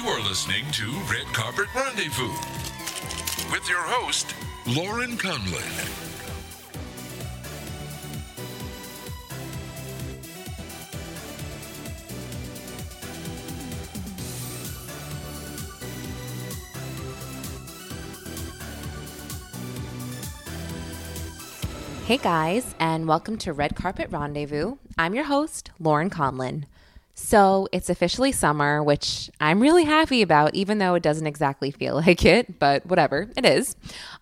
You are listening to Red Carpet Rendezvous with your host, Lauren Conlin. Hey guys, and welcome to Red Carpet Rendezvous. I'm your host, Lauren Conlin. So it's officially summer, which I'm really happy about, even though it doesn't exactly feel like it, but whatever, it is.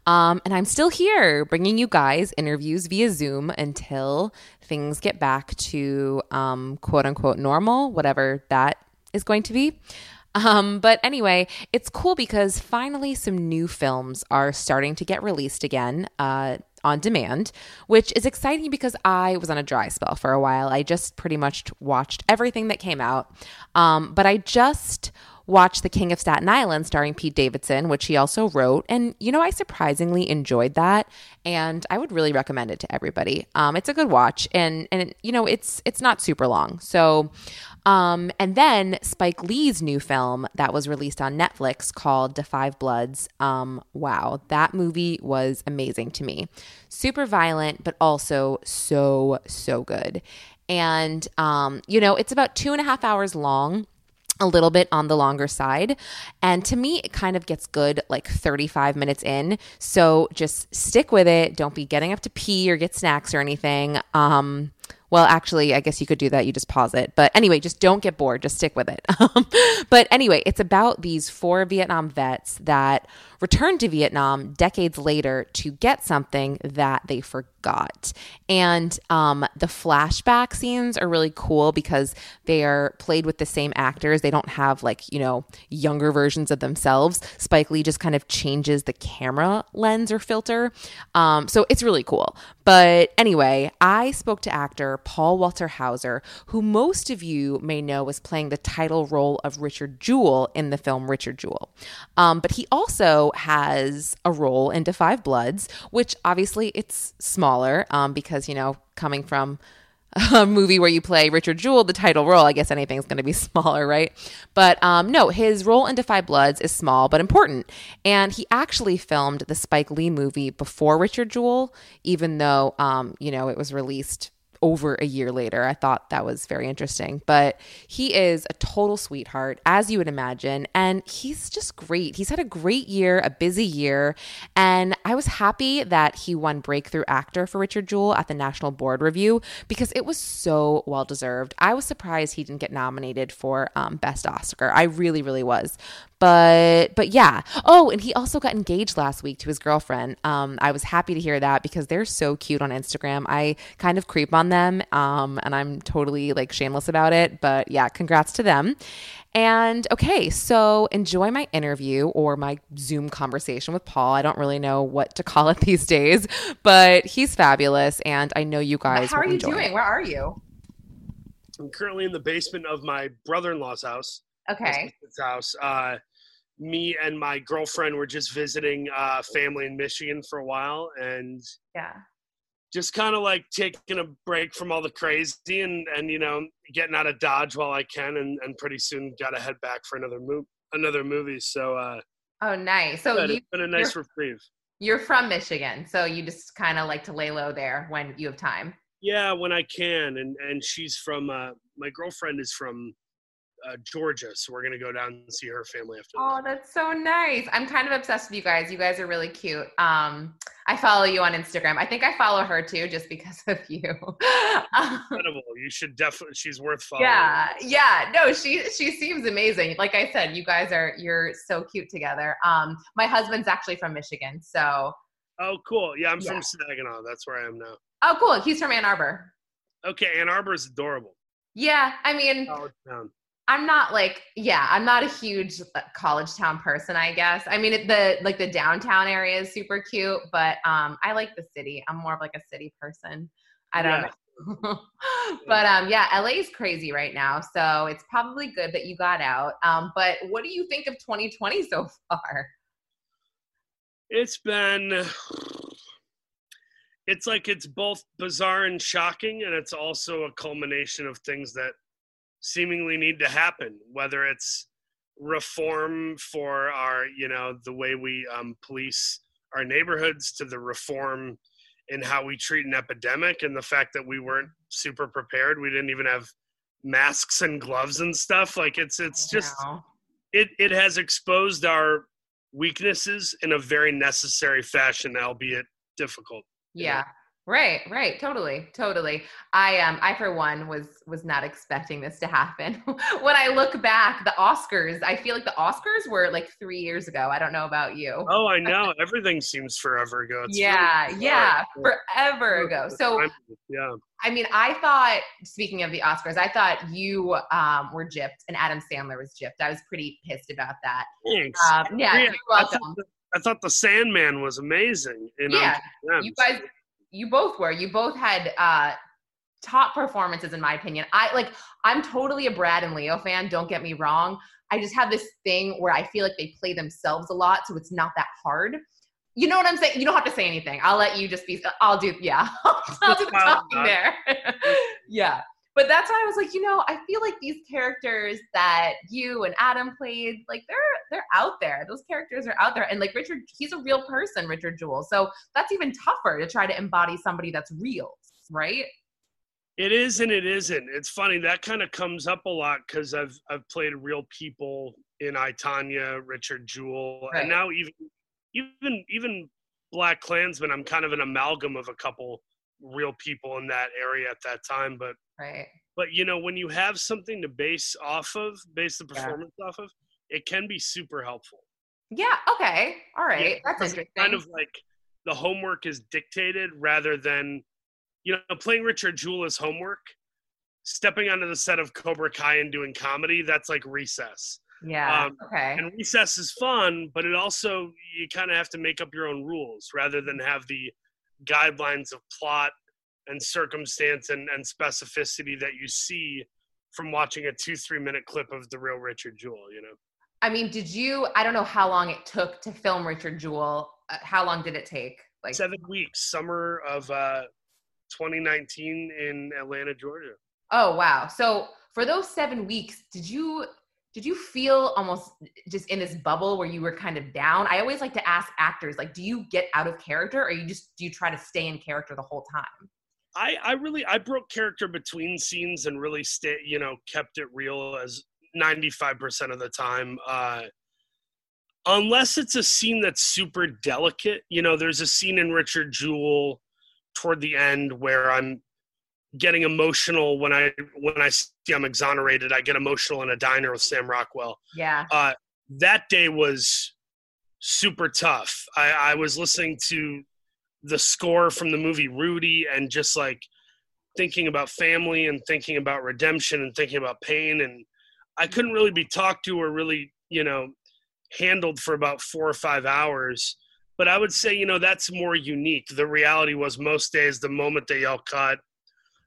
Um, and I'm still here bringing you guys interviews via Zoom until things get back to um, quote unquote normal, whatever that is going to be. Um, but anyway, it's cool because finally some new films are starting to get released again. Uh, on demand, which is exciting because I was on a dry spell for a while. I just pretty much watched everything that came out. Um, but I just watched The King of Staten Island starring Pete Davidson, which he also wrote. And, you know, I surprisingly enjoyed that. And I would really recommend it to everybody. Um, it's a good watch. And, and, you know, it's, it's not super long. So, um, and then Spike Lee's new film that was released on Netflix called Da 5 Bloods. Um, wow, that movie was amazing to me. Super violent, but also so, so good. And, um, you know, it's about two and a half hours long a little bit on the longer side. And to me, it kind of gets good like 35 minutes in. So just stick with it. Don't be getting up to pee or get snacks or anything. Um, well, actually, I guess you could do that. You just pause it. But anyway, just don't get bored. Just stick with it. Um, but anyway, it's about these four Vietnam vets that returned to Vietnam decades later to get something that they forgot. And um, the flashback scenes are really cool because they are played with the same actors. They don't have like, you know, younger versions of themselves. Spike Lee just kind of changes the camera lens or filter. Um, so it's really cool. But anyway, I spoke to actor Paul Walter Hauser, who most of you may know was playing the title role of Richard Jewell in the film Richard Jewell. Um, but he also has a role in 5 Bloods, which obviously it's smaller um, because, you know, coming from a movie where you play Richard Jewell, the title role, I guess anything's going to be smaller, right? But um, no, his role in 5 Bloods is small but important. And he actually filmed the Spike Lee movie before Richard Jewell, even though, um, you know, it was released over a year later. I thought that was very interesting. But he is a total sweetheart, as you would imagine. And he's just great. He's had a great year, a busy year. And I was happy that he won Breakthrough Actor for Richard Jewell at the National Board Review because it was so well deserved. I was surprised he didn't get nominated for um, Best Oscar. I really, really was but but yeah oh and he also got engaged last week to his girlfriend um i was happy to hear that because they're so cute on instagram i kind of creep on them um and i'm totally like shameless about it but yeah congrats to them and okay, so enjoy my interview or my Zoom conversation with Paul. I don't really know what to call it these days, but he's fabulous. And I know you guys. How are you doing? It. Where are you? I'm currently in the basement of my brother in law's house. Okay. His house. Uh, me and my girlfriend were just visiting uh, family in Michigan for a while, and yeah, just kind of like taking a break from all the crazy and and you know getting out of Dodge while I can, and and pretty soon got to head back for another move another movie. So. uh Oh, nice. So you, it's been a nice reprieve. You're from Michigan, so you just kind of like to lay low there when you have time. Yeah, when I can, and and she's from uh, my girlfriend is from uh, Georgia, so we're gonna go down and see her family after. Oh, that's so nice! I'm kind of obsessed with you guys. You guys are really cute. Um, I follow you on Instagram. I think I follow her too, just because of you. Incredible! You should definitely. She's worth following. Yeah, yeah. No, she she seems amazing. Like I said, you guys are you're so cute together. Um, my husband's actually from Michigan, so. Oh, cool! Yeah, I'm yeah. from Saginaw. That's where I am now. Oh, cool. He's from Ann Arbor. Okay, Ann Arbor is adorable. Yeah, I mean, I'm not like, yeah, I'm not a huge uh, college town person, I guess. I mean, the like the downtown area is super cute, but um, I like the city. I'm more of like a city person. I don't Yeah. know. but um, yeah, LA is crazy right now, so it's probably good that you got out. Um, but what do you think of 2020 so far? It's been. It's like it's both bizarre and shocking, and it's also a culmination of things that seemingly need to happen. Whether it's reform for our, you know, the way we um, police our neighborhoods, to the reform in how we treat an epidemic, and the fact that we weren't super prepared. We didn't even have masks and gloves and stuff. Like it's it's just Wow. it it has exposed our weaknesses in a very necessary fashion, albeit difficult. Yeah. Right, right, totally, totally. I um I for one was was not expecting this to happen. when I look back, the Oscars, I feel like the Oscars were like 3 years ago. I don't know about you. Oh, I know. Everything seems forever ago. It's yeah, really yeah, forever ago. So yeah, I mean, I thought speaking of the Oscars, I thought you um were gypped and Adam Sandler was gypped. I was pretty pissed about that. thanks. Um, yeah, Yeah, you're I thought, the, I thought the Sandman was amazing. In Yeah, you guys you both were. You both had uh top performances in my opinion. I like i'm totally a brad and leo fan don't get me wrong. I just have this thing where i feel like they play themselves a lot so it's not that hard. You know what i'm saying? You don't have to say anything. I'll let you just be i'll do yeah. I'll do the talking there. Yeah but that's why i was like you know i feel like these characters that you and adam played like they're they're out there those characters are out there and like richard he's a real person richard jewell so that's even tougher to try to embody somebody that's real, right? It is and it isn't. It's funny that kind of comes up a lot because I've I've played real people in I Tonya, Richard Jewell, Right. and now even even even Black Klansman. I'm kind of an amalgam of a couple real people in that area at that time. But Right. but you know when you have something to base off of, base the Yeah. performance off of, it can be super helpful. Yeah. Okay. All right. Yeah, that's interesting. Kind of like the homework is dictated rather than, you know, playing Richard Jewell as homework. Stepping onto the set of Cobra Kai and doing comedy, that's like recess. yeah. um, okay. And recess is fun, but it also, you kind of have to make up your own rules rather than have the guidelines of plot and circumstance and, and specificity that you see from watching a two, three minute clip of the real Richard Jewell, you know? I mean, did you? I don't know how long it took to film Richard Jewell. Uh, how long did it take? Like seven weeks, summer of uh, 2019 in Atlanta, Georgia. Oh wow. So for those seven weeks, did you did you feel almost just in this bubble where you were kind of down? I always like to ask actors, like, do you get out of character or you just do you try to stay in character the whole time? I, I really I broke character between scenes and really stay you know kept it real as 95% of the time uh unless it's a scene that's super delicate you know there's a scene in Richard Jewell toward the end where I'm getting emotional when I when I see I'm exonerated I get emotional in a diner with Sam Rockwell Yeah. uh, that day was super tough. I, I was listening to the score from the movie Rudy and just like thinking about family and thinking about redemption and thinking about pain. And I couldn't really be talked to or really, you know, handled for about four or five hours. But I would say, you know, that's more unique. The reality was most days, the moment they all cut,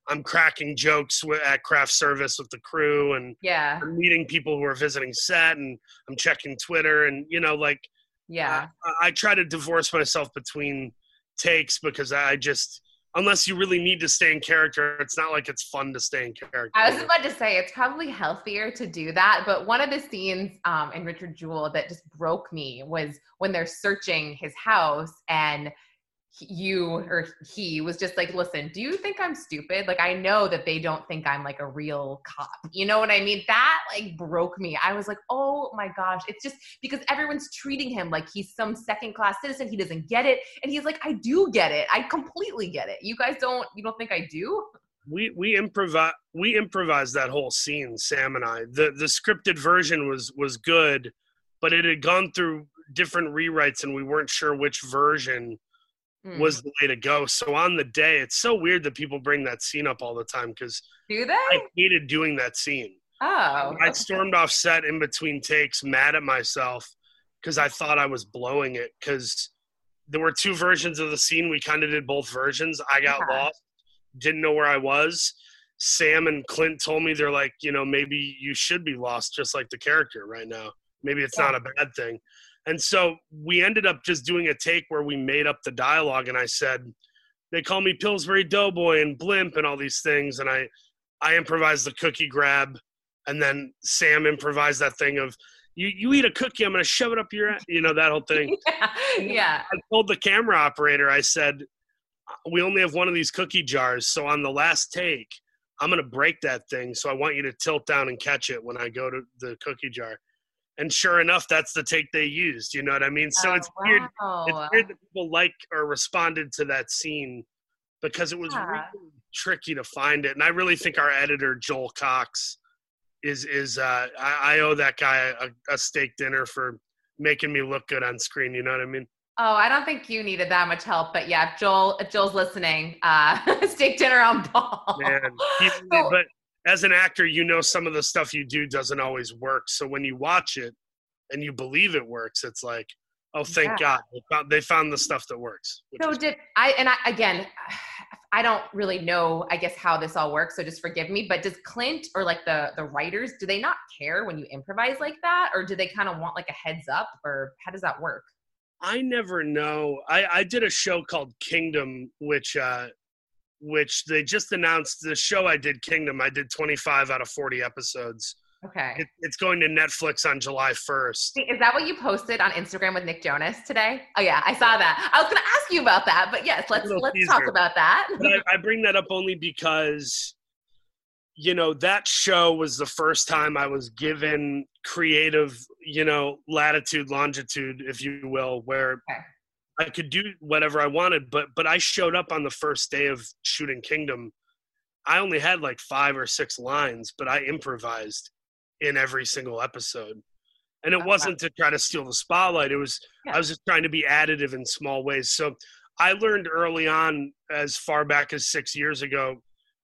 I'm cracking jokes at craft service with the crew and Yeah. I'm meeting people who are visiting set and I'm checking Twitter and you know like Yeah. I, I try to divorce myself between takes because I just unless you really need to stay in character, it's not like it's fun to stay in character. I was about to say it's probably healthier to do that, but one of the scenes um, in Richard Jewell that just broke me was when they're searching his house and you or he was just like, "Listen, do you think I'm stupid? Like, I know that they don't think I'm like a real cop. You know what I mean? That like broke me. I was like, oh my gosh, it's just because everyone's treating him like he's some second class citizen. He doesn't get it, and he's like, I do get it. I completely get it. You guys don't. You don't think I do? we we improvise we improvised that whole scene, Sam and I. The the scripted version was was good, but it had gone through different rewrites and we weren't sure which version Hmm. was the way to go. So on the day, it's so weird that people bring that scene up all the time because do they? I hated doing that scene. Oh. I stormed off set in between takes, mad at myself because I thought I was blowing it. Because there were two versions of the scene. We kind of did both versions. I got Yeah. lost, didn't know where I was. Sam and Clint told me they're like, you know, maybe you should be lost, just like the character right now. Maybe it's not a bad thing. And so we ended up just doing a take where we made up the dialogue, and I said, "They call me Pillsbury Doughboy and Blimp and all these things," and I, I improvised the cookie grab, and then Sam improvised that thing of, "You you eat a cookie, I'm gonna shove it up your," a-" you know, that whole thing. yeah. I told the camera operator, I said, "We only have one of these cookie jars, so on the last take, I'm gonna break that thing. So I want you to tilt down and catch it when I go to the cookie jar." And sure enough, that's the take they used. You know what I mean? So Oh, it's weird. It's weird that people like or responded to that scene because it was Yeah. really tricky to find it. And I really think our editor Joel Cox is is uh, I, I owe that guy a, a steak dinner for making me look good on screen. You know what I mean? Oh, I don't think you needed that much help, but yeah, Joel, if Joel's listening, uh, steak dinner on Paul. Man, he- So- but as an actor, you know some of the stuff you do doesn't always work. So when you watch it and you believe it works, it's like, oh, thank Yeah. God they found, they found the stuff that works. So did I? And I again, I don't really know. I guess how this all works. So just forgive me. But does Clint or like the the writers do they not care when you improvise like that, or do they kind of want like a heads up, or how does that work? I never know. I, I did a show called Kingdom, which uh, which they just announced. The show I did, Kingdom, I did 25 out of 40 episodes. Okay. It, it's going to Netflix on July 1st. Is that what you posted on Instagram with Nick Jonas today? Oh yeah, I saw that. I was going to ask you about that, but yes, let's let's talk about that. I, I bring that up only because, you know, that show was the first time I was given creative, you know, latitude, longitude, if you will, where Okay. I could do whatever I wanted. But but I showed up on the first day of shooting Kingdom. I only had like five or six lines, but I improvised in every single episode. And it Oh, wasn't to try to steal the spotlight. It was Yeah. I was just trying to be additive in small ways. So I learned early on, as far back as six years ago,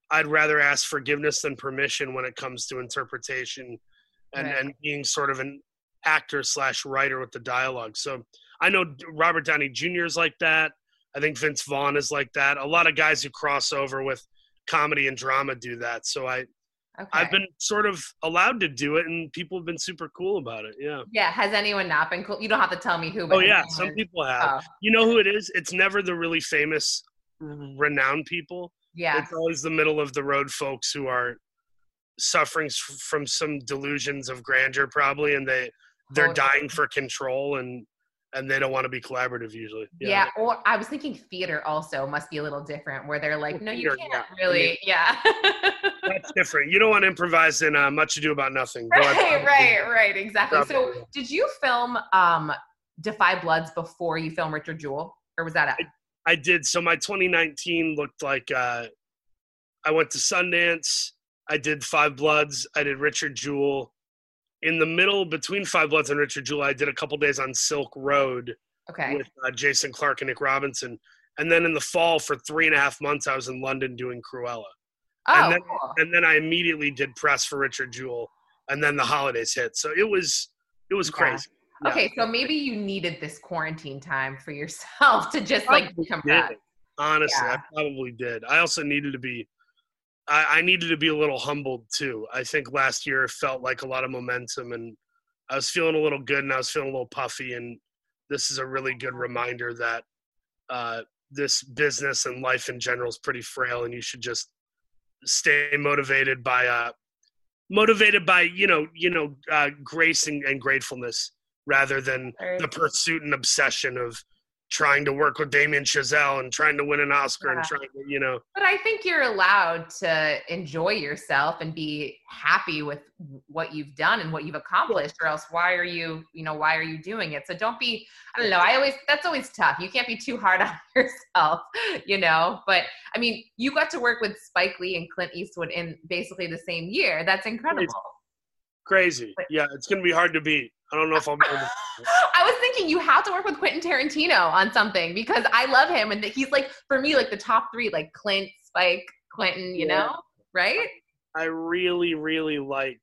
I'd rather ask forgiveness than permission when it comes to interpretation and, Right. and being sort of an actor slash writer with the dialogue. So I know Robert Downey Jr. is like that. I think Vince Vaughn is like that. A lot of guys who cross over with comedy and drama do that. So I, Okay. I've been sort of allowed to do it, and people have been super cool about it. Yeah. Yeah. Has anyone not been cool? You don't have to tell me who. But Oh yeah, some anyone- people have. Oh, You know who it is? It's never the really famous, renowned people. yeah. It's always the middle of the road folks who are suffering from some delusions of grandeur, probably, and they they're dying for control and and they don't want to be collaborative usually. Yeah. Or I was thinking theater also must be a little different, where they're like, Well, no, you theater, can't yeah. really. Yeah. that's different. You don't want to improvise in uh, Much Ado About Nothing. I right. probably- Right. Right. Exactly. So, did you film um Da 5 Bloods before you filmed Richard Jewell, or was that? A- I did. So my 2019 looked like uh, I went to Sundance. I did Five Bloods. I did Richard Jewell. In the middle between Five Bloods and Richard Jewell, I did a couple days on Silk Road okay. with uh, Jason Clarke and Nick Robinson. And then in the fall, for three and a half months, I was in London doing Cruella. Oh, and then- cool. And then I immediately did press for Richard Jewell. And then the holidays hit. So it was it was Yeah. crazy. Yeah. Okay, so maybe you needed this quarantine time for yourself to just like decompress. Honestly, Yeah. I probably did. I also needed to be, I, I needed to be a little humbled too. I think last year felt like a lot of momentum, and I was feeling a little good, and I was feeling a little puffy. And this is a really good reminder that uh, this business and life in general is pretty frail, and you should just stay motivated by, uh, motivated by you know, you know, uh, grace and, and gratefulness rather than the pursuit and obsession of trying to work with Damien Chazelle and trying to win an Oscar and trying to, you know, But I think you're allowed to enjoy yourself and be happy with what you've done and what you've accomplished, or else why are you, you know, why are you doing it? So don't be, I don't know, I always, that's always tough. You can't be too hard on yourself, you know? But I mean, you got to work with Spike Lee and Clint Eastwood in basically the same year. That's incredible. crazy. But- Yeah, it's going to be hard to beat. I don't know if I'll be able to. I was thinking you have to work with Quentin Tarantino on something because I love him and he's like for me like the top three like Clint, Spike, Quentin, you Yeah. know, right? I really, really like.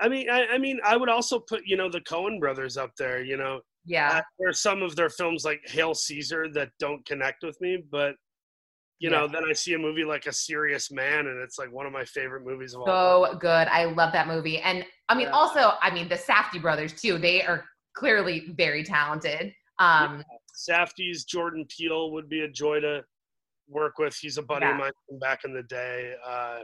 I mean, I, I mean, I would also put you know the Coen brothers up there. You know, Yeah. uh, there are some of their films like Hail Caesar that don't connect with me, but you know, then I see a movie like A Serious Man, and it's like one of my favorite movies of all. so good. I love that movie. And I mean, Yeah. also, I mean, the Safdie brothers too. They are clearly very talented. Um, Safdie's Jordan Peele would be a joy to work with. He's a buddy Yeah. of mine from back in the day. Uh,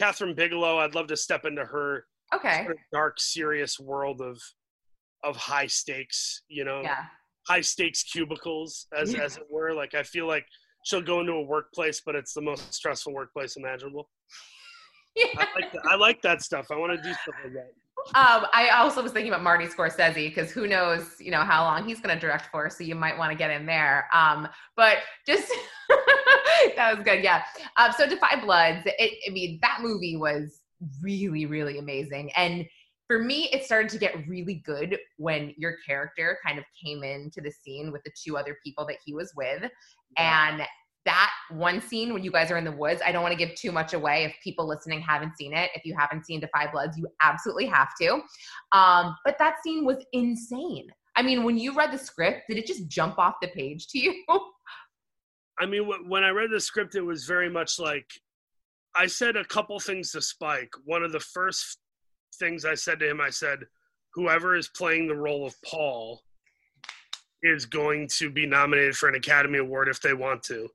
Kathryn Bigelow, I'd love to step into her okay. sort of dark, serious world of of high stakes. You know, Yeah. high stakes cubicles, as as it were. Like I feel like she'll go into a workplace, but it's the most stressful workplace imaginable. I like that. I like that stuff. I want to do stuff like that. Um, I also was thinking about Marty Scorsese because who knows, you know, how long he's going to direct for. So you might want to get in there. Um, but just that was good, yeah. Um, so Da 5 Bloods. It, I mean, that movie was really, really amazing. And for me, it started to get really good when your character kind of came into the scene with the two other people that he was with, and that one scene when you guys are in the woods, I don't want to give too much away if people listening haven't seen it. If you haven't seen Da 5 Bloods, you absolutely have to. Um, but that scene was insane. I mean, when you read the script, did it just jump off the page to you? I mean, when I read the script, it was very much like I said a couple things to Spike. One of the first things I said to him, I said, whoever is playing the role of Paul is going to be nominated for an Academy Award if they want to.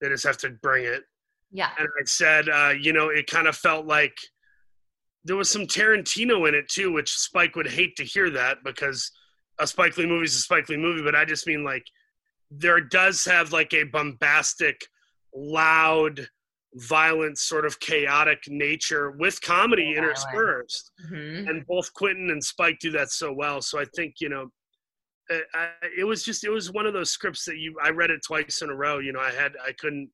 They just have to bring it. yeah. And I said, uh, you know, it kind of felt like there was some Tarantino in it too, which Spike would hate to hear that because a Spike Lee movie is a Spike Lee movie. But I just mean like there does have like a bombastic, loud, violent, sort of chaotic nature with comedy Violent. interspersed Mhm. and both Quentin and Spike do that so well. So I think you know, I, I, it was just it was one of those scripts that you I read it twice in a row. You know, I had I couldn't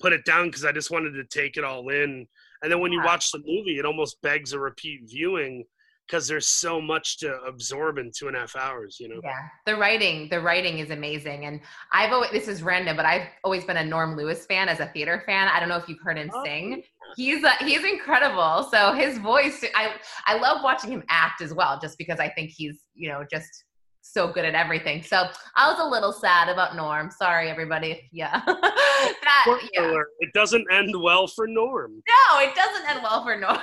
put it down because I just wanted to take it all in. And then when you watch the movie, it almost begs a repeat viewing because there's so much to absorb in two and a half hours. You know. Yeah, the writing, the writing is amazing, and I've always this is random, but I've always been a Norm Lewis fan as a theater fan. I don't know if you've heard him Oh, sing. He's uh, he's incredible. So his voice, I I love watching him act as well, just because I think he's you know just so good at everything. So I was a little sad about Norm. Sorry, everybody. Yeah, that yeah. It doesn't end well for Norm. No, it doesn't end well for Norm.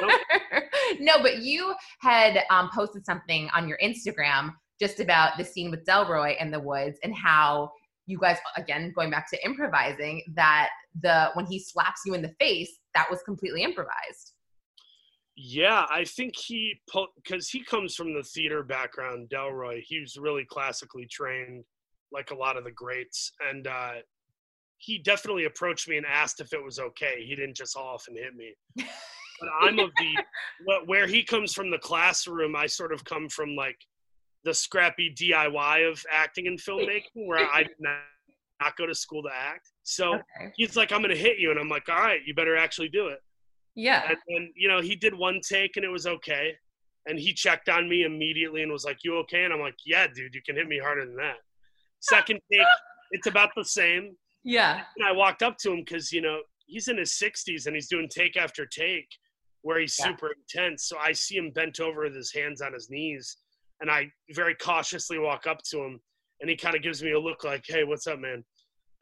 Nope. no, but you had um, posted something on your Instagram just about the scene with Delroy in the woods and how you guys, again, going back to improvising, that the when he slaps you in the face, that was completely improvised. Yeah, I think he because he comes from the theater background. Delroy, he was really classically trained, like a lot of the greats, and uh, he definitely approached me and asked if it was okay. He didn't just off and hit me. But I'm of the where he comes from the classroom. I sort of come from like the scrappy DIY of acting and filmmaking, where I did not, not go to school to act. So Okay. he's like, "I'm going to hit you," and I'm like, "All right, you better actually do it." Yeah. and, and you know he did one take and it was okay and he checked on me immediately and was like you okay and i'm like yeah dude you can hit me harder than that second take it's about the same Yeah. and i walked up to him because you know he's in his 60s and he's doing take after take where he's Yeah. super intense so i see him bent over with his hands on his knees and i very cautiously walk up to him and he kind of gives me a look like hey what's up man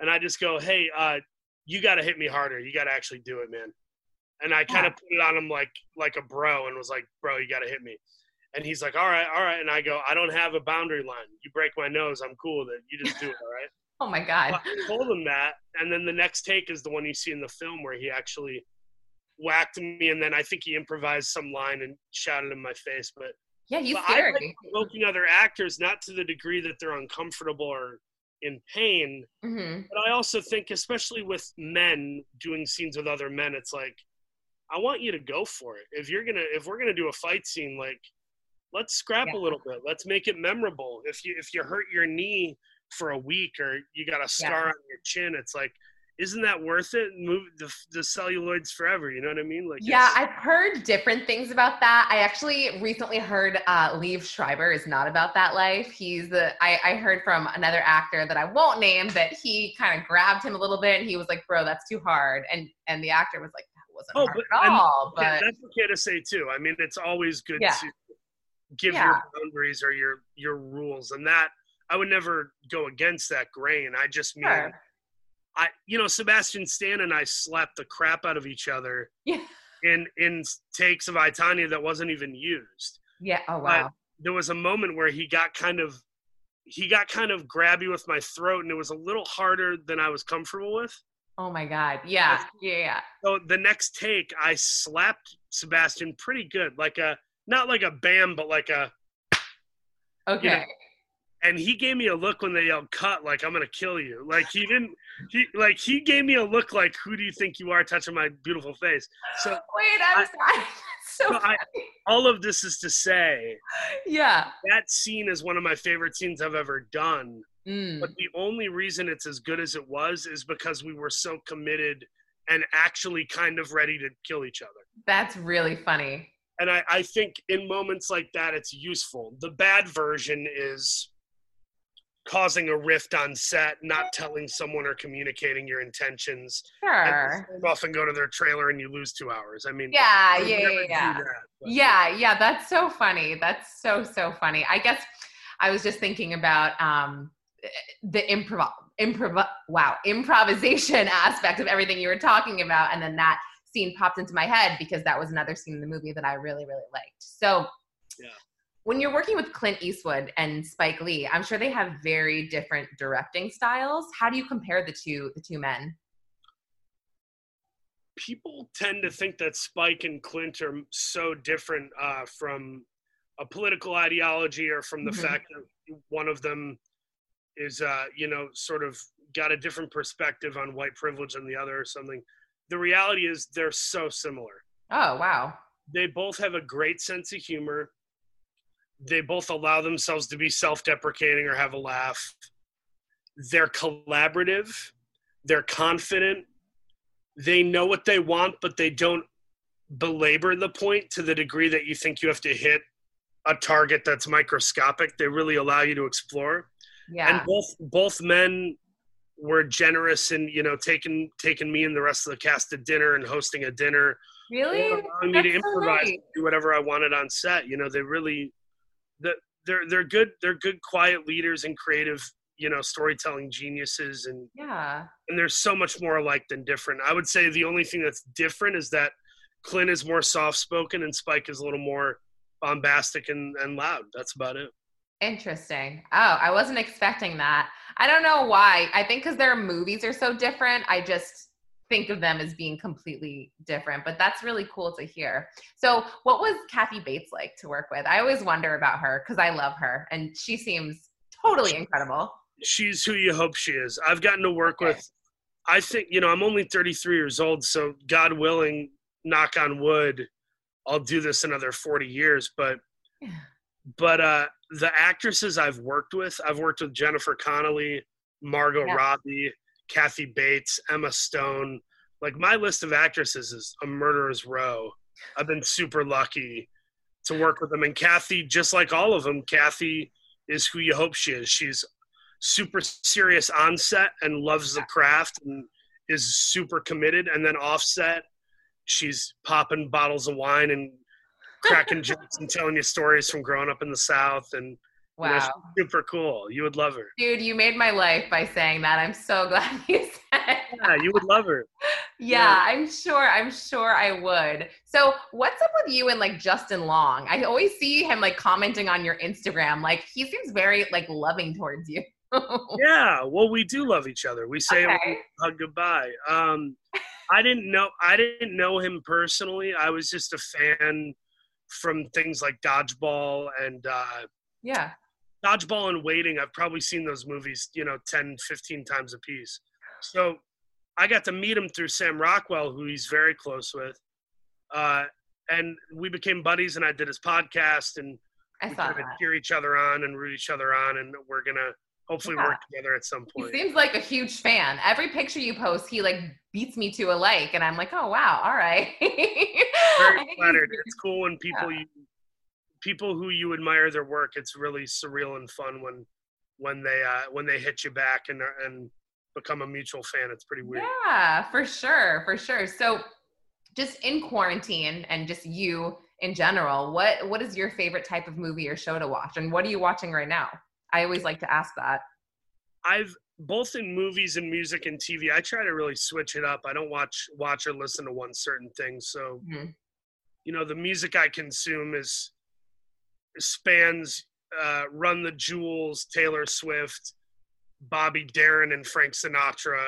and i just go hey uh, you got to hit me harder you got to actually do it man and I kind Yeah. of put it on him like like a bro and was like, bro, you got to hit me. And he's like, all right, all right. And I go, I don't have a boundary line. You break my nose, I'm cool with it. You just do it, all right. Oh my God. I told him that, and then the next take is the one you see in the film where he actually whacked me, and then I think he improvised some line and shouted in my face. But, Yeah, but I like scary. provoking other actors, not to the degree that they're uncomfortable or in pain, hmm but I also think, especially with men doing scenes with other men, it's like, I want you to go for it. If you're gonna, if we're gonna do a fight scene, like, let's scrap Yeah. a little bit. Let's make it memorable. If you if you hurt your knee for a week or you got a scar on your chin, it's like, isn't that worth it? Move the the celluloids forever. You know what I mean? Like, Yeah, I've heard different things about that. I actually recently heard uh, Liev Schreiber is not about that life. He's the I, I heard from another actor that I won't name that he kind of grabbed him a little bit and he was like, "Bro, that's too hard," and and the actor was like, "That wasn't Oh, hard but- at all. Yeah, But that's okay to say too. I mean, it's always good Yeah. to give Yeah. your boundaries or your your rules, and that I would never go against that grain. I just mean, sure. I you know, Sebastian Stan and I slapped the crap out of each other Yeah. in in takes of I Tonya that wasn't even used. Yeah. Oh wow. There was a moment where he got kind of he got kind of grabby with my throat, and it was a little harder than I was comfortable with. Oh my god. Yeah. Yeah. Yeah. So the next take, I slapped Sebastian pretty good, like a not like a bam, but like a Okay. And he gave me a look when they yelled cut like i'm gonna kill you like he didn't he like he gave me a look like who do you think you are touching my beautiful face so Wait, I'm I-. So so I- all of this is to say yeah. that scene is one of my favorite scenes i've ever done Mm. but the only reason it's as good as it was is because we were so committed and actually kind of ready to kill each other That's really funny. and I, I think in moments like that it's useful the bad version is causing a rift on set not telling someone or communicating your intentions Sure. off and go to their trailer and you lose two hours i mean Yeah. Yeah. Yeah. Yeah. that, Yeah, yeah, that's so funny. That's so so funny. I guess I was just thinking about um the improv improv wow, improvisation aspect of everything you were talking about and then that scene popped into my head because that was another scene in the movie that I really really liked. So Yeah. When you're working with Clint Eastwood and Spike Lee, I'm sure they have very different directing styles. How do you compare the two the two men? people tend to think that Spike and Clint are so different uh, from a political ideology or from the Mhm. fact that one of them is, uh, you know, sort of got a different perspective on white privilege than the other or something. The reality is they're so similar. Oh, wow. They both have a great sense of humor. They both allow themselves to be self deprecating or have a laugh. They're collaborative. They're confident. They know what they want, but they don't belabor the point to the degree that you think you have to hit a target that's microscopic. They really allow you to explore. Yeah. And both both men were generous in you know taking taking me and the rest of the cast to dinner and hosting a dinner really? allowing me to That's so improvise nice. do whatever I wanted on set. You know, they really the they're they're good they're good quiet leaders and creative, you know, storytelling geniuses and Yeah. and there's so much more alike than different. I would say the only thing that's different is that Clint is more soft spoken and Spike is a little more bombastic and, and loud. That's about it. Interesting. Oh, I wasn't expecting that. I don't know why. I think because their movies are so different, I just think of them as being completely different. But that's really cool to hear. So, what was Kathy Bates like to work with? I always wonder about her because I love her and she seems totally incredible. she's who you hope she is. I've gotten to work Okay. with. I think you know I'm only 33 years old, so God willing, knock on wood, I'll do this another 40 years. But Yeah. but uh, the actresses I've worked with, I've worked with Jennifer Connelly, Margot Yeah. Robbie, Kathy Bates, Emma Stone. Like my list of actresses is a murderer's row. I've been super lucky to work with them, and Kathy, just like all of them, Kathy is who you hope she is. She's super serious on set and loves the craft and is super committed. And then offset, she's popping bottles of wine and cracking jokes and telling you stories from growing up in the South. And you know, Wow. super cool. You would love her. Dude, you made my life by saying that. I'm so glad you said Yeah, you would love her. Yeah, Yeah. I'm sure. I'm sure I would. So, what's up with you and like Justin Long? I always see him like commenting on your Instagram. Like he seems very like loving towards you. Yeah, well, we do love each other. We say Okay. hug goodbye. Um, I didn't know I didn't know him personally. I was just a fan from things like Dodgeball and uh, yeah. Dodgeball and Waiting. I've probably seen those movies, you know, 10, 15 times a piece. So I got to meet him through Sam Rockwell, who he's very close with. Uh, and we became buddies, and I did his podcast, and I we kind of cheer each other on and root each other on, and we're gonna hopefully Yeah. work together at some point. He seems like a huge fan. Every picture you post, he like beats me to a like, and I'm like, oh wow, all right. Very flattered. It's cool when people you, people who you admire their work. It's really surreal and fun when when they uh, when they hit you back and and become a mutual fan. It's pretty weird. Yeah, for sure, for sure. So just in quarantine and just you in general, what what is your favorite type of movie or show to watch, and what are you watching right now? I always like to ask that. I've both in movies and music and TV. I try to really switch it up. I don't watch watch or listen to one certain thing. So, Mhm. you know, the music I consume is spans uh, Run the Jewels, Taylor Swift, Bobby Darin and Frank Sinatra,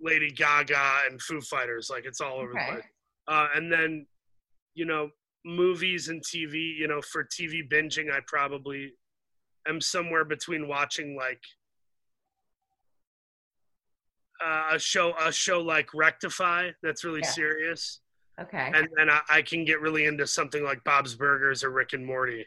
Lady Gaga and Foo Fighters. Like it's all over Okay. the place. Uh, and then, you know, movies and TV. You know, for TV binging, I probably am somewhere between watching like uh, a show a show like Rectify that's really Yeah. serious, Okay. and then I, I can get really into something like Bob's Burgers or Rick and Morty.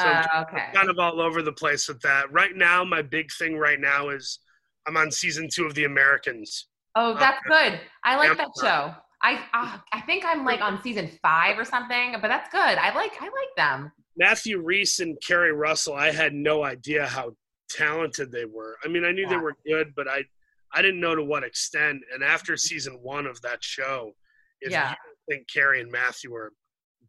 So Uh, okay. kind of all over the place with that. Right now, my big thing right now is I'm on season two of The Americans. Oh, that's good. I like Yep. that show. I uh, I think I'm like on season five or something, but that's good. I like I like them. Matthew Rhys and Keri Russell, I had no idea how talented they were. I mean, I knew they were good, but I I didn't know to what extent. And after season one of that show, if Yeah. you think Keri and Matthew are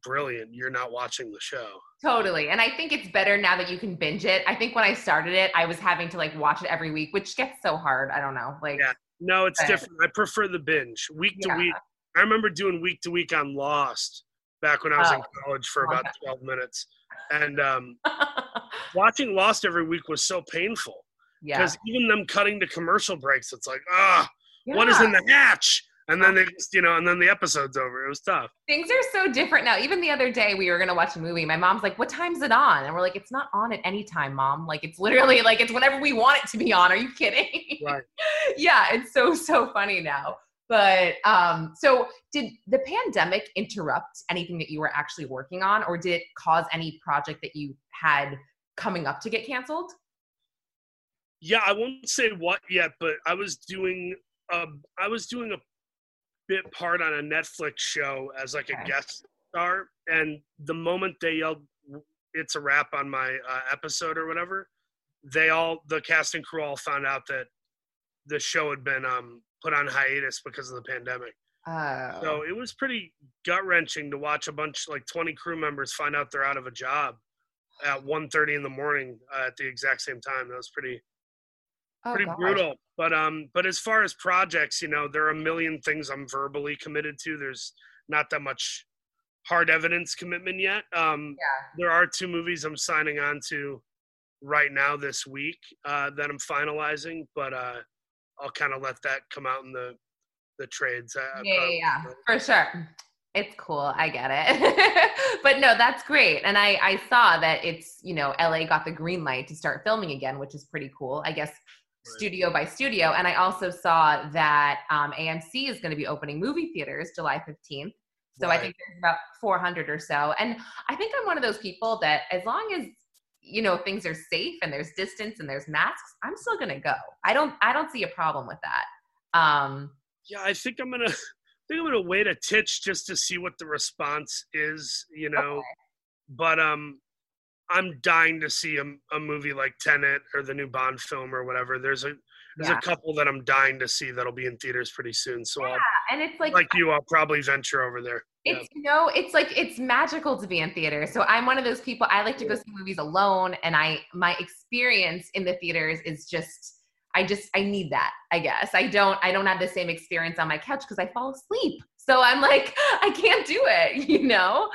brilliant, you're not watching the show. Totally. And I think it's better now that you can binge it. I think when I started it, I was having to like watch it every week, which gets so hard. I don't know. Like Yeah. No, it's Right. different. I prefer the binge week to Yeah. week. I remember doing week to week on Lost back when I was in Oh, college for about okay. 12 minutes. And um, watching Lost every week was so painful yeah. because even them cutting to commercial breaks, it's like, ah, what is in the hatch? And then they just, you know, and then the episode's over. It was tough. Things are so different now. Even the other day, we were gonna watch a movie. My mom's like, "What time's it on?" And we're like, "It's not on at any time, mom. Like, it's literally like it's whenever we want it to be on. Are you kidding?" Right. yeah, it's so so funny now. But um, so did the pandemic interrupt anything that you were actually working on, or did it cause any project that you had coming up to get canceled? Yeah, I won't say what yet, but I was doing, uh, I was doing a bit part on a Netflix show as like a guest star, and the moment they yelled, "It's a wrap" on my uh, episode or whatever, they all, the cast and crew, all found out that the show had been um, put on hiatus because of the pandemic. Oh, So it was pretty gut wrenching to watch a bunch like 20 crew members find out they're out of a job at 1.30 in the morning uh, at the exact same time. That was pretty Oh, pretty gosh. brutal. But um, but as far as projects, you know, there are a million things I'm verbally committed to. There's not that much hard evidence commitment yet. Um, Yeah. there are two movies I'm signing on to right now this week uh, that I'm finalizing, but uh, I'll kind of let that come out in the the trades. I- I yeah, probably- yeah, yeah, for sure. It's cool. I get it. but no, that's great. And I, I saw that it's, you know, LA got the green light to start filming again, which is pretty cool. I guess studio by studio. And I also saw that um, AMC is going to be opening movie theaters July 15th. So I think there's about 400 or so. And I think I'm one of those people that as long as you know things are safe and there's distance and there's masks, I'm still going to go. I don't I don't see a problem with that. Um Yeah, I think I'm gonna. I think I'm gonna wait a titch just to see what the response is. You know, but um, I'm dying to see a, a movie like Tenet or the new Bond film or whatever. There's a there's Yeah. a couple that I'm dying to see that'll be in theaters pretty soon. So I'll, and it's like like you, I'll probably venture over there. Yeah. It's you know, it's like it's magical to be in theater. So I'm one of those people. I like to go see movies alone, and I my experience in the theaters is just I just I need that. I guess I don't I don't have the same experience on my couch because I fall asleep. So I'm like I can't do it, you know.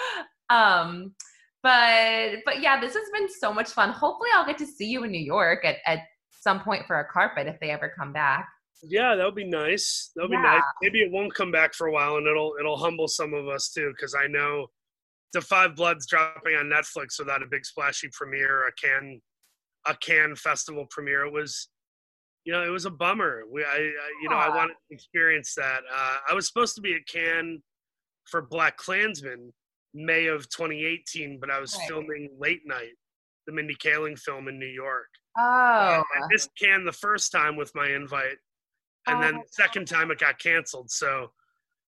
Um, but but yeah, this has been so much fun. Hopefully, I'll get to see you in New York at at some point for a carpet if they ever come back. Yeah, that would be nice. That would Yeah. be nice. Maybe it won't come back for a while, and it'll it'll humble some of us too, because I know the Five Bloods dropping on Netflix without a big splashy premiere, a Cannes a Cannes festival premiere. It was, you know, it was a bummer. We, I, I you know, I wanted to experience that. Uh, I was supposed to be at Cannes for Black Klansman May of 2018, but I was Right. filming Late Night, the Mindy Kaling film in New York. Oh, I missed Cannes the first time with my invite, and then Oh. the second time it got canceled. So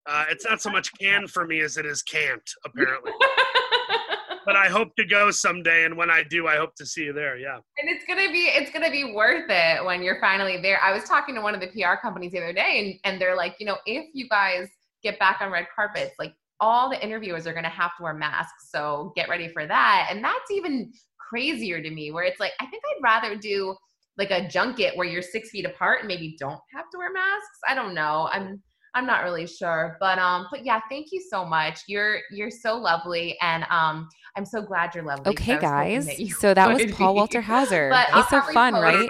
uh, it's not so much can for me as it is can't, apparently. but I hope to go someday, and when I do, I hope to see you there. Yeah. and it's gonna be it's gonna be worth it when you're finally there. I was talking to one of the PR companies the other day, and, and they're like, you know, if you guys get back on red carpets, like all the interviewers are going to have to wear masks. So get ready for that. And that's even crazier to me, where it's like, I think I'd rather do like a junket where you're six feet apart and maybe don't have to wear masks. I don't know. I'm I'm not really sure, but um, but yeah, thank you so much. You're you're so lovely, and um, I'm so glad you're lovely. Okay, guys. That so that was Paul. Walter Hauser. But He's so fun, right?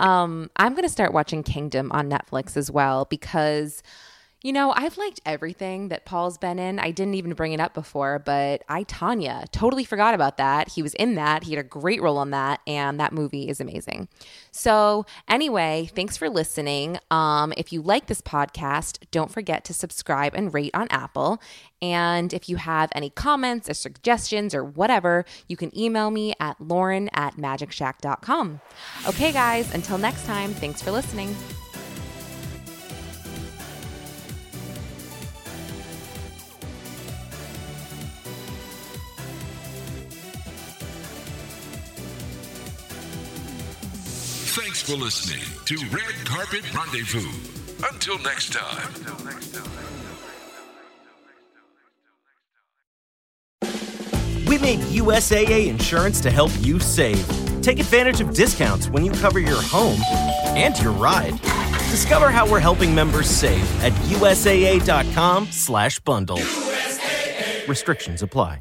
Um, I'm gonna start watching Kingdom on Netflix as well because you know, I've liked everything that Paul's been in. I didn't even bring it up before, but I, Tonya, totally forgot about that. He was in that. He had a great role on that, and that movie is amazing. So, anyway, thanks for listening. Um, if you like this podcast, don't forget to subscribe and rate on Apple. And if you have any comments or suggestions or whatever, you can email me at lauren at magicshack.com. Okay, guys, until next time, thanks for listening. For listening to Red Carpet Rendezvous. Until next time. We made USAA insurance to help you save. Take advantage of discounts when you cover your home and your ride. Discover how we're helping members save at USAA.com/bundle. USAA. Restrictions apply.